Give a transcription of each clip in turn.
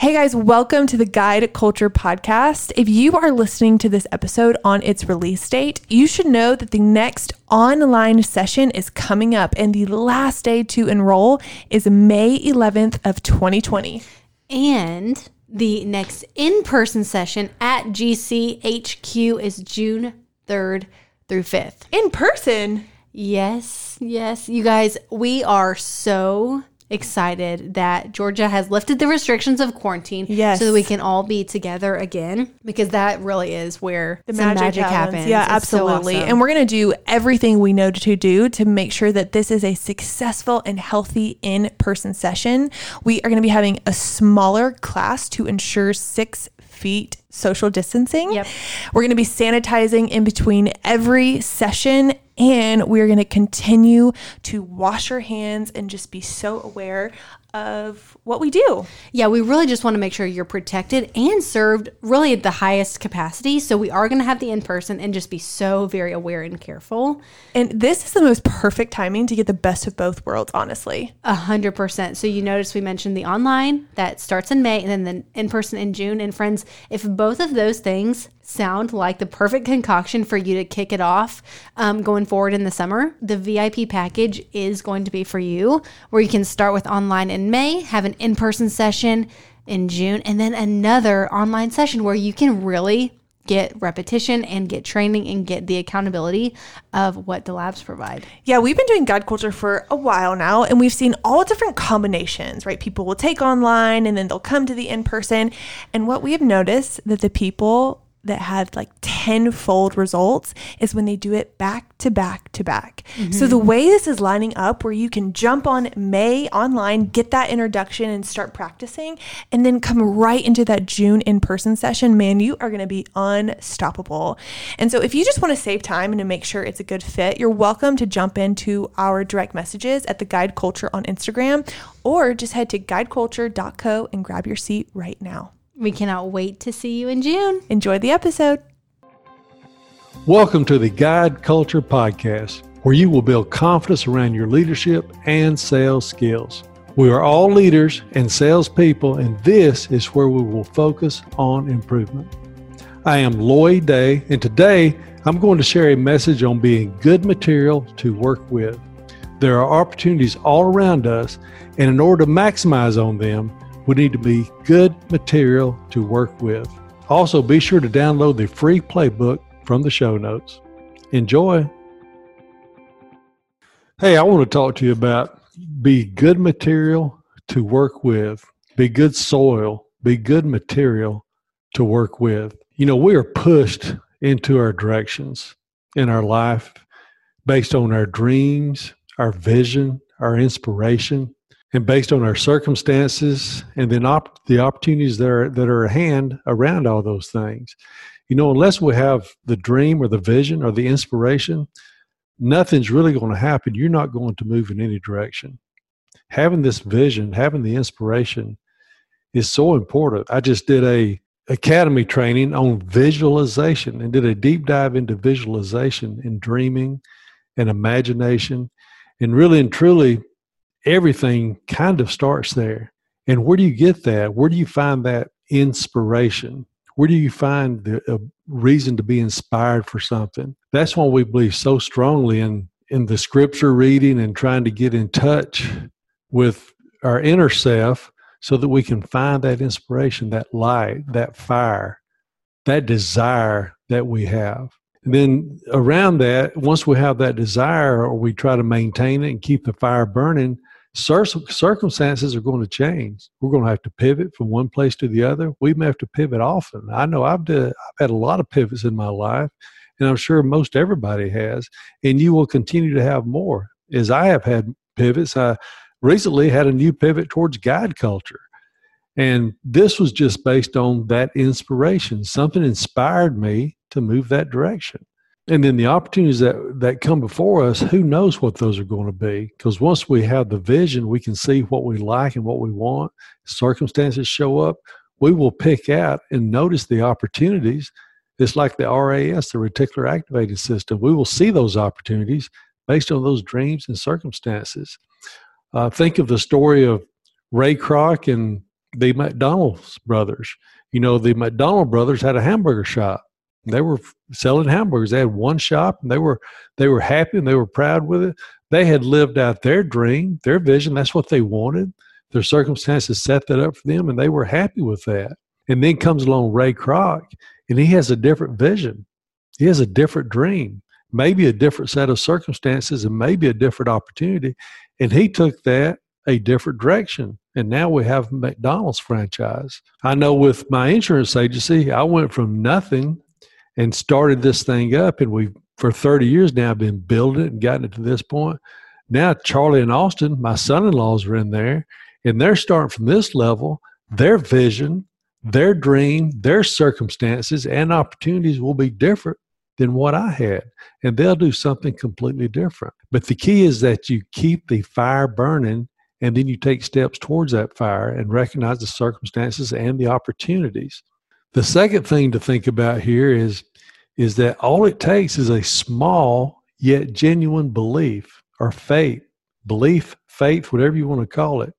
Hey guys, welcome to the Guide Culture Podcast. If you are listening to this episode on its release date, you should know that the next online session is coming up and the last day to enroll is May 11th of 2020. And the next in-person session at GCHQ is June 3rd through 5th. In person? Yes, yes. You guys, we are so excited that Georgia has lifted the restrictions of quarantine Yes. so that we can all be together again because that really is where The some magic, happens. Yeah, It's so absolutely. awesome. And we're going to do everything we know to do to make sure that this is a successful and healthy in person session. We are going to be having a smaller class to ensure six feet social distancing. Yep. We're going to be sanitizing in between every session. And we're going to continue to wash our hands and just be so aware of what we do. Yeah, we really just want to make sure you're protected and served really at the highest capacity. So we are going to have the in person and just be so very aware and careful. And this is the most perfect timing to get the best of both worlds, honestly. A hundred percent. So you notice we mentioned the online that starts in May and then the in person in June. And friends, if both of those things sound like the perfect concoction for you to kick it off um, going forward in the summer, the VIP package is going to be for you, where you can start with online in May, have an in person session in June, and then another online session where you can really get repetition and get training and get the accountability of what the labs provide. Yeah, we've been doing guide culture for a while now, and we've seen all different combinations, right? People will take online and then they'll come to the in person. And what we have noticed that the people that had like tenfold results is when they do it back to back to back. So the mm-hmm. way this is lining up where you can jump on May online, get that introduction and start practicing, and then come right into that June in-person session, man, you are going to be unstoppable. And so if you just want to save time and to make sure it's a good fit, you're welcome to jump into our direct messages at the Guide Culture on Instagram or just head to guideculture.co and grab your seat right now. We cannot wait to see you in June. Enjoy the episode. Welcome to the Guide Culture Podcast, where you will build confidence around your leadership and sales skills. We are all leaders and salespeople, and this is where we will focus on improvement. I am Lloyd Day, and today I'm going to share a message on being good material to work with. There are opportunities all around us, and in order to maximize on them, we need to be good material to work with. Also, be sure to download the free playbook from the show notes. Enjoy. Hey, I want to talk to you about be good material to work with, be good soil, be good material to work with. You know, we are pushed into our directions in our life based on our dreams, our vision, our inspiration, and based on our circumstances and then op- the opportunities that are that are at hand around all those things. You know, unless we have the dream or the vision or the inspiration, nothing's really going to happen. You're not going to move in any direction. Having this vision, having the inspiration is so important. I just did a academy training on visualization and did a deep dive into visualization and dreaming and imagination and really and truly everything kind of starts there. And where do you get that? Where do you find that inspiration? Where do you find the a reason to be inspired for something? That's why we believe so strongly in in the scripture reading and trying to get in touch with our inner self so that we can find that inspiration, that light, that fire, that desire that we have. And then around that, once we have that desire or we try to maintain it and keep the fire burning, cir- circumstances are going to change. We're going to have to pivot from one place to the other. We may have to pivot often. I know I've, did, I've had a lot of pivots in my life, and I'm sure most everybody has. And you will continue to have more. As I have had pivots, I recently had a new pivot towards guide culture. And this was just based on that inspiration. Something inspired me to move that direction. And then the opportunities that, that come before us, who knows what those are going to be? Because once we have the vision, we can see what we like and what we want. Circumstances show up, we will pick out and notice the opportunities. It's like the RAS, the reticular activating system. We will see those opportunities based on those dreams and circumstances. Uh, think of the story of Ray Kroc and the McDonald's brothers. You know, the McDonald brothers had a hamburger shop. They were selling hamburgers. They had one shop and they were they were happy and they were proud with it. They had lived out their dream, their vision. That's what they wanted. Their circumstances set that up for them and they were happy with that. And then comes along Ray Kroc and he has a different vision. He has a different dream, maybe a different set of circumstances and maybe a different opportunity. And he took that a different direction. And now we have McDonald's franchise. I know with my insurance agency, I went from nothing and started this thing up, and we've for 30 years now been building it and gotten it to this point. Now Charlie and Austin, my son-in-laws are in there, and they're starting from this level. Their vision, their dream, their circumstances, and opportunities will be different than what I had, and they'll do something completely different. But the key is that you keep the fire burning and then you take steps towards that fire and recognize the circumstances and the opportunities. The second thing to think about here is, is that all it takes is a small yet genuine belief or faith, belief, faith, whatever you want to call it.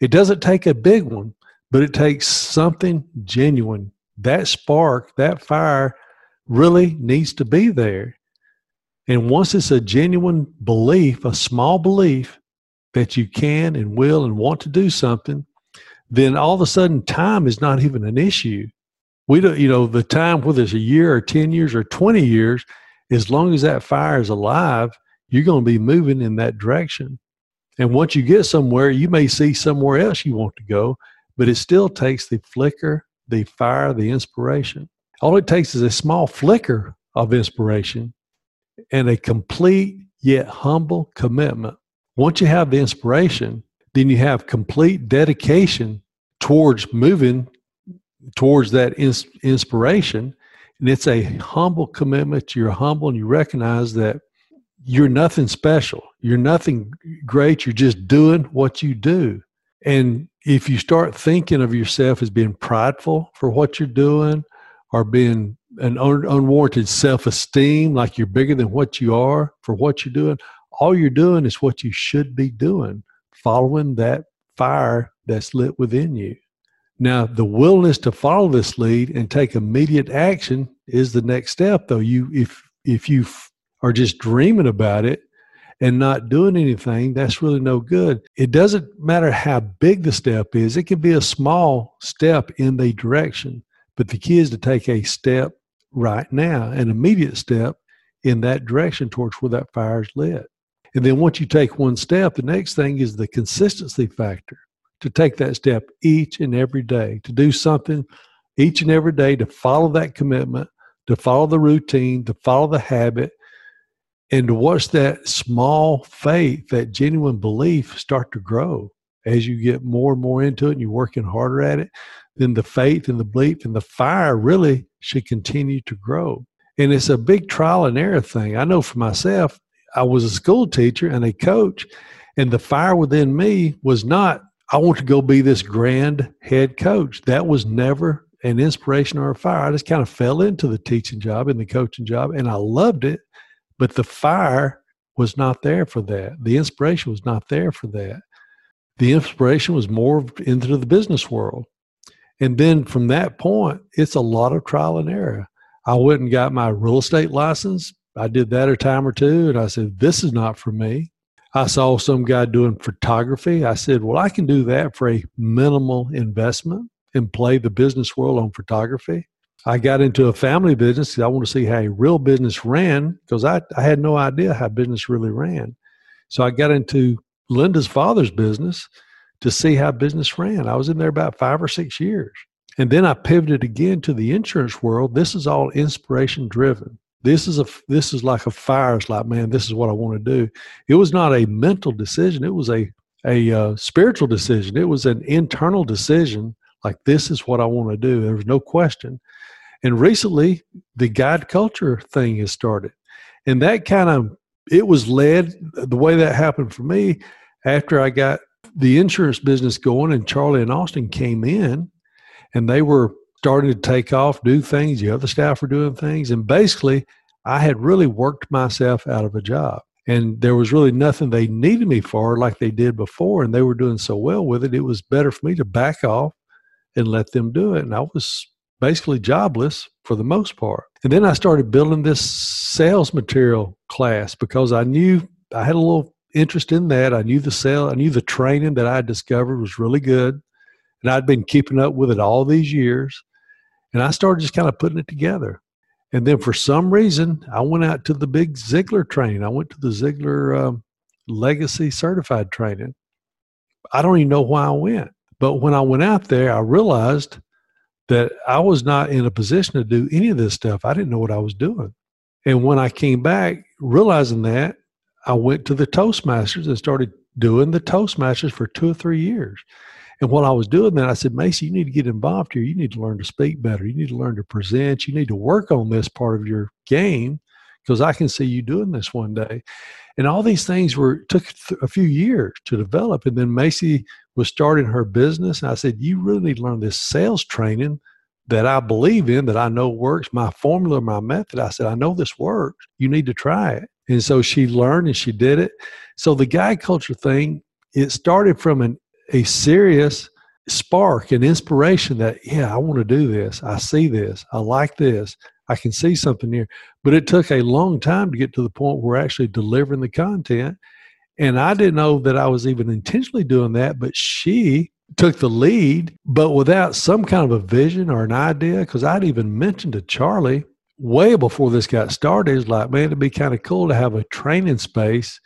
It doesn't take a big one, but it takes something genuine. That spark, that fire really needs to be there. And once it's a genuine belief, a small belief, that you can and will and want to do something, then all of a sudden time is not even an issue. We don't, you know, the time, whether it's a year or 10 years or 20 years, as long as that fire is alive, you're going to be moving in that direction. And once you get somewhere, you may see somewhere else you want to go, but it still takes the flicker, the fire, the inspiration. All it takes is a small flicker of inspiration and a complete yet humble commitment once you have the inspiration, then you have complete dedication towards moving towards that ins- inspiration. And it's a humble commitment. You're humble and you recognize that you're nothing special. You're nothing great. You're just doing what you do. And if you start thinking of yourself as being prideful for what you're doing or being an un- unwarranted self esteem, like you're bigger than what you are for what you're doing, all you're doing is what you should be doing, following that fire that's lit within you. Now, the willingness to follow this lead and take immediate action is the next step. Though you, if if you are just dreaming about it and not doing anything, that's really no good. It doesn't matter how big the step is; it can be a small step in the direction. But the key is to take a step right now, an immediate step in that direction towards where that fire is lit. And then once you take one step, the next thing is the consistency factor to take that step each and every day, to do something each and every day, to follow that commitment, to follow the routine, to follow the habit, and to watch that small faith, that genuine belief start to grow as you get more and more into it and you're working harder at it. Then the faith and the belief and the fire really should continue to grow. And it's a big trial and error thing. I know for myself, I was a school teacher and a coach, and the fire within me was not, I want to go be this grand head coach. That was never an inspiration or a fire. I just kind of fell into the teaching job and the coaching job, and I loved it, but the fire was not there for that. The inspiration was not there for that. The inspiration was more into the business world. And then from that point, it's a lot of trial and error. I went and got my real estate license I did that a time or two and I said, this is not for me. I saw some guy doing photography. I said, well, I can do that for a minimal investment and play the business world on photography. I got into a family business because I want to see how a real business ran because I, I had no idea how business really ran. So I got into Linda's father's business to see how business ran. I was in there about five or six years. And then I pivoted again to the insurance world. This is all inspiration driven. This is a this is like a fire. It's like, man, this is what I want to do. It was not a mental decision. It was a a uh, spiritual decision. It was an internal decision. Like this is what I want to do. There was no question. And recently, the guide culture thing has started, and that kind of it was led the way that happened for me after I got the insurance business going, and Charlie and Austin came in, and they were starting to take off, do things. The other staff were doing things. And basically, I had really worked myself out of a job. And there was really nothing they needed me for like they did before. And they were doing so well with it. It was better for me to back off, and let them do it. And I was basically jobless for the most part. And then I started building this sales material class because I knew I had a little interest in that. I knew the sale, I knew the training that I discovered was really good. And I'd been keeping up with it all these years. And I started just kind of putting it together. And then for some reason, I went out to the big Ziglar training. I went to the Ziglar um, Legacy Certified training. I don't even know why I went. But when I went out there, I realized that I was not in a position to do any of this stuff. I didn't know what I was doing. And when I came back, realizing that, I went to the Toastmasters and started doing the Toastmasters for two or three years. And while I was doing that, I said, Macy, you need to get involved here. You need to learn to speak better. You need to learn to present. You need to work on this part of your game because I can see you doing this one day. And all these things were took a few years to develop. And then Macy was starting her business. And I said, You really need to learn this sales training that I believe in, that I know works, my formula, my method. I said, I know this works. You need to try it. And so she learned and she did it. So the guide culture thing, it started from an a serious spark and inspiration that, yeah, I want to do this. I see this. I like this. I can see something here. But it took a long time to get to the point where actually delivering the content. And I didn't know that I was even intentionally doing that, but she took the lead, but without some kind of a vision or an idea. Because I'd even mentioned to Charlie way before this got started, it's like, man, it'd be kind of cool to have a training space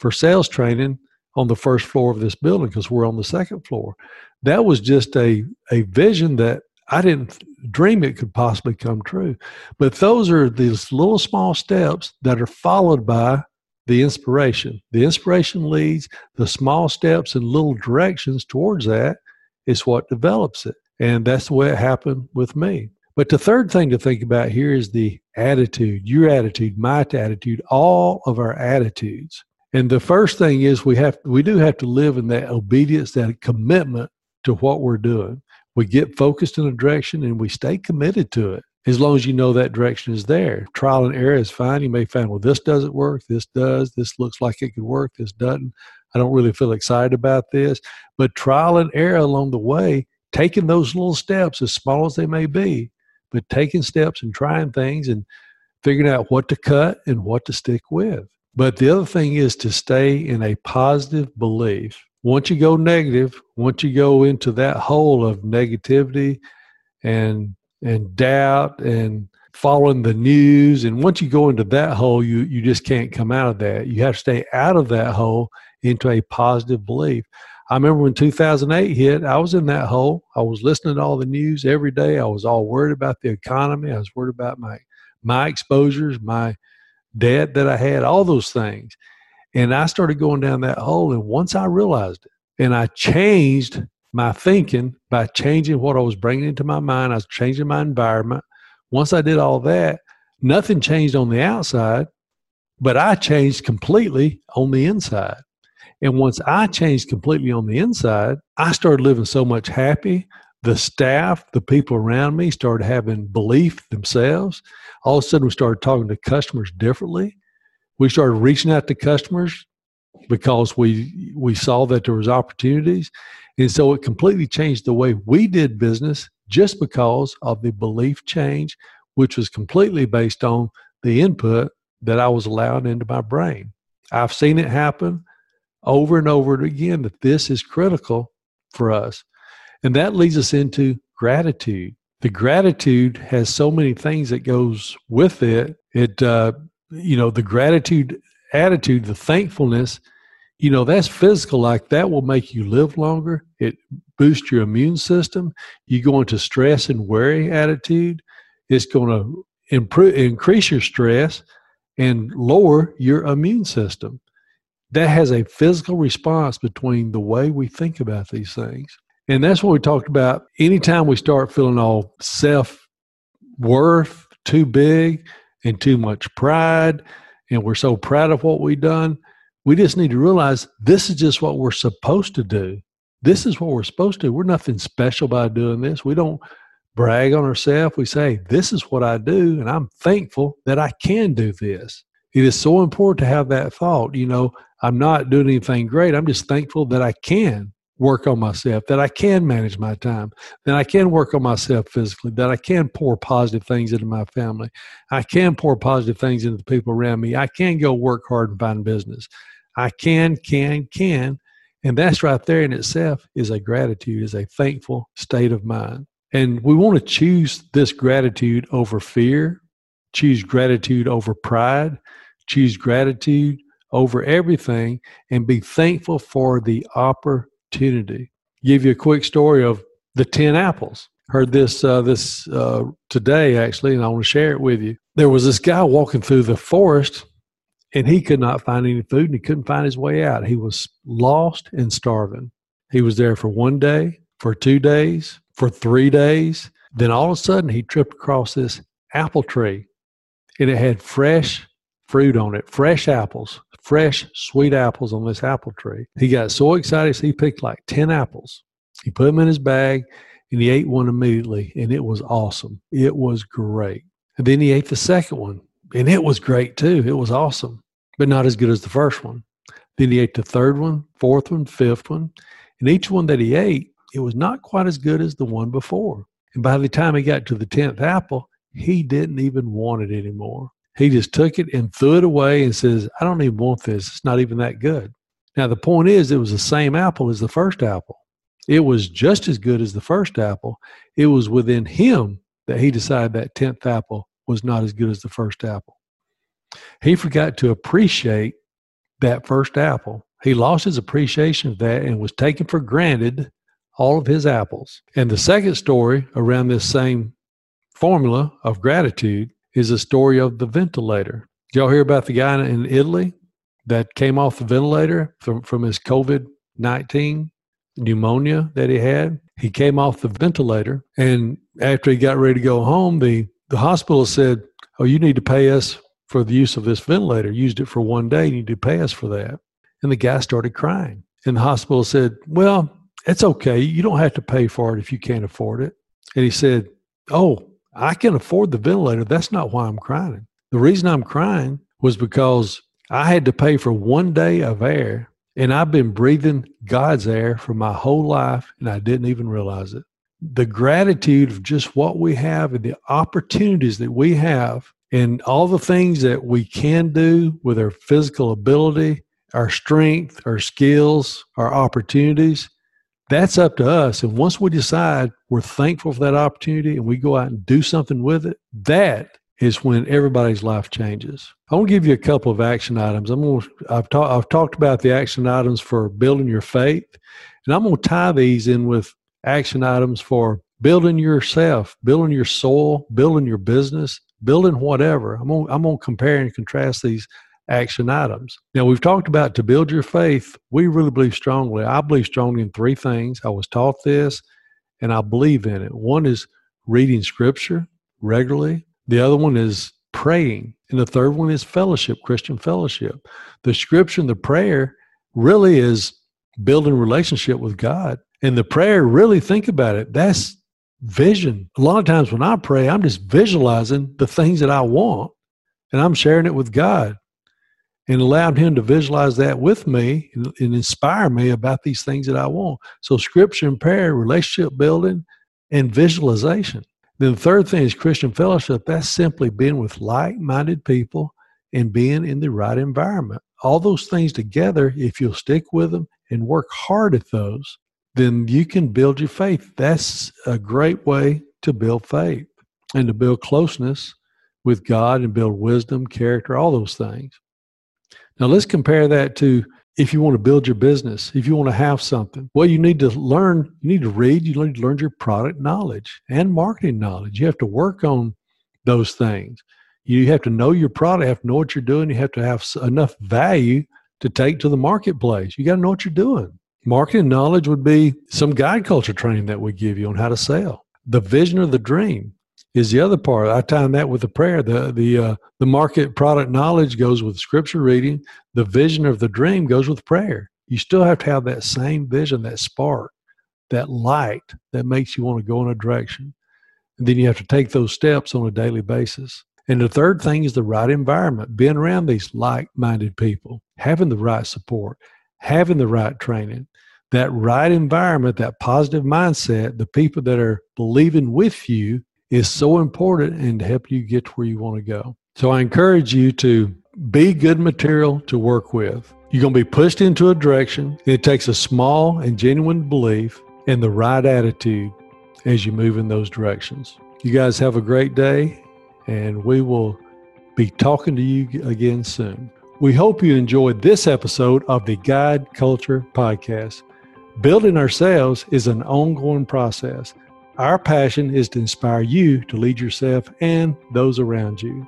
for sales training on the first floor of this building because we're on the second floor. That was just a, a vision that I didn't dream it could possibly come true. But those are these little small steps that are followed by the inspiration. The inspiration leads the small steps and little directions towards that is what develops it. And that's the way it happened with me. But the third thing to think about here is the attitude, your attitude, my attitude, all of our attitudes. And the first thing is we have we do have to live in that obedience, that commitment to what we're doing. We get focused in a direction and we stay committed to it as long as you know that direction is there. Trial and error is fine. You may find, well, this doesn't work, this does, this looks like it could work, this doesn't. I don't really feel excited about this. But trial and error along the way, taking those little steps, as small as they may be, but taking steps and trying things and figuring out what to cut and what to stick with. But the other thing is to stay in a positive belief. Once you go negative, once you go into that hole of negativity and and doubt and following the news, and once you go into that hole, you you just can't come out of that. You have to stay out of that hole into a positive belief. I remember when 2008 hit, I was in that hole. I was listening to all the news every day. I was all worried about the economy. I was worried about my my exposures, my debt that I had, all those things. And I started going down that hole. And once I realized it, and I changed my thinking by changing what I was bringing into my mind, I was changing my environment. Once I did all that, nothing changed on the outside, but I changed completely on the inside. And once I changed completely on the inside, I started living so much happy. The staff, the people around me started having belief themselves all of a sudden we started talking to customers differently. We started reaching out to customers because we we saw that there was opportunities. And so it completely changed the way we did business just because of the belief change, which was completely based on the input that I was allowing into my brain. I've seen it happen over and over again that this is critical for us. And that leads us into gratitude the gratitude has so many things that goes with it. It, uh, you know, the gratitude attitude, the thankfulness, you know, that's physical. Like that will make you live longer. It boosts your immune system. You go into stress and worry attitude. It's going to improve, increase your stress and lower your immune system. That has a physical response between the way we think about these things. And that's what we talked about. Anytime we start feeling all self worth, too big, and too much pride, and we're so proud of what we've done, we just need to realize this is just what we're supposed to do. This is what we're supposed to do. We're nothing special by doing this. We don't brag on ourselves. We say, This is what I do, and I'm thankful that I can do this. It is so important to have that thought. You know, I'm not doing anything great. I'm just thankful that I can work on myself, that I can manage my time, that I can work on myself physically, that I can pour positive things into my family. I can pour positive things into the people around me. I can go work hard and find business. I can, can, can. And that's right there in itself is a gratitude, is a thankful state of mind. And we want to choose this gratitude over fear, choose gratitude over pride, choose gratitude over everything, and be thankful for the opportunity. Give you a quick story of the 10 apples. Heard this uh, this uh, today actually, and I want to share it with you. There was this guy walking through the forest, and he could not find any food, and he couldn't find his way out. He was lost and starving. He was there for one day, for two days, for three days. Then all of a sudden, he tripped across this apple tree, and it had fresh fruit on it, fresh apples, fresh sweet apples on this apple tree. He got so excited, so he picked like 10 apples. He put them in his bag and he ate one immediately, and it was awesome. It was great. And then he ate the second one, and it was great too. It was awesome, but not as good as the first one. Then he ate the third one, fourth one, fifth one, and each one that he ate, it was not quite as good as the one before. And by the time he got to the 10th apple, he didn't even want it anymore. He just took it and threw it away and says, I don't even want this. It's not even that good. Now, the point is, it was the same apple as the first apple. It was just as good as the first apple. It was within him that he decided that 10th apple was not as good as the first apple. He forgot to appreciate that first apple. He lost his appreciation of that and was taken for granted all of his apples. And the second story around this same formula of gratitude is the story of the ventilator. Did y'all hear about the guy in Italy that came off the ventilator from, from his COVID 19 pneumonia that he had? He came off the ventilator, and after he got ready to go home, the, the hospital said, Oh, you need to pay us for the use of this ventilator. Used it for one day, you need to pay us for that. And the guy started crying. And the hospital said, Well, it's okay. You don't have to pay for it if you can't afford it. And he said, Oh, I can afford the ventilator. That's not why I'm crying. The reason I'm crying was because I had to pay for one day of air and I've been breathing God's air for my whole life and I didn't even realize it. The gratitude of just what we have and the opportunities that we have and all the things that we can do with our physical ability, our strength, our skills, our opportunities that's up to us. And once we decide we're thankful for that opportunity and we go out and do something with it, that is when everybody's life changes. I want to give you a couple of action items. I'm going to, I've, ta- I've talked about the action items for building your faith, and I'm going to tie these in with action items for building yourself, building your soul, building your business, building whatever. I'm going, I'm going to compare and contrast these action items. Now, we've talked about to build your faith. We really believe strongly. I believe strongly in three things. I was taught this and I believe in it. One is reading scripture regularly, the other one is praying, and the third one is fellowship, Christian fellowship. The scripture and the prayer really is building relationship with God. And the prayer, really think about it, that's vision. A lot of times when I pray, I'm just visualizing the things that I want and I'm sharing it with God and allowed him to visualize that with me and, and, inspire me about these things that I want. So, scripture and prayer, relationship building, and visualization. Then, the third thing is Christian fellowship. That's simply being with like minded people and being in the right environment. All those things together, if you'll stick with them and work hard at those, then you can build your faith. That's a great way to build faith and to build closeness with God and build wisdom, character, all those things. Now let's compare that to if you want to build your business, if you want to have something. Well, you need to learn, you need to read, you need to learn your product knowledge and marketing knowledge. You have to work on those things. You have to know your product, have to know what you're doing, you have to have enough value to take to the marketplace. You got to know what you're doing. Marketing knowledge would be some guide culture training that we give you on how to sell. The vision of the dream is the other part. I time that with the prayer. The the uh, the market product knowledge goes with scripture reading. The vision of the dream goes with prayer. You still have to have that same vision, that spark, that light that makes you want to go in a direction. And then you have to take those steps on a daily basis. And the third thing is the right environment, being around these like minded people, having the right support, having the right training, that right environment, that positive mindset, the people that are believing with you is so important and to help you get to where you want to go. So I encourage you to be good material to work with. You're going to be pushed into a direction. It takes a small and genuine belief and the right attitude as you move in those directions. You guys have a great day, and we will be talking to you again soon. We hope you enjoyed this episode of the Guide Culture Podcast. Building ourselves is an ongoing process. Our passion is to inspire you to lead yourself and those around you.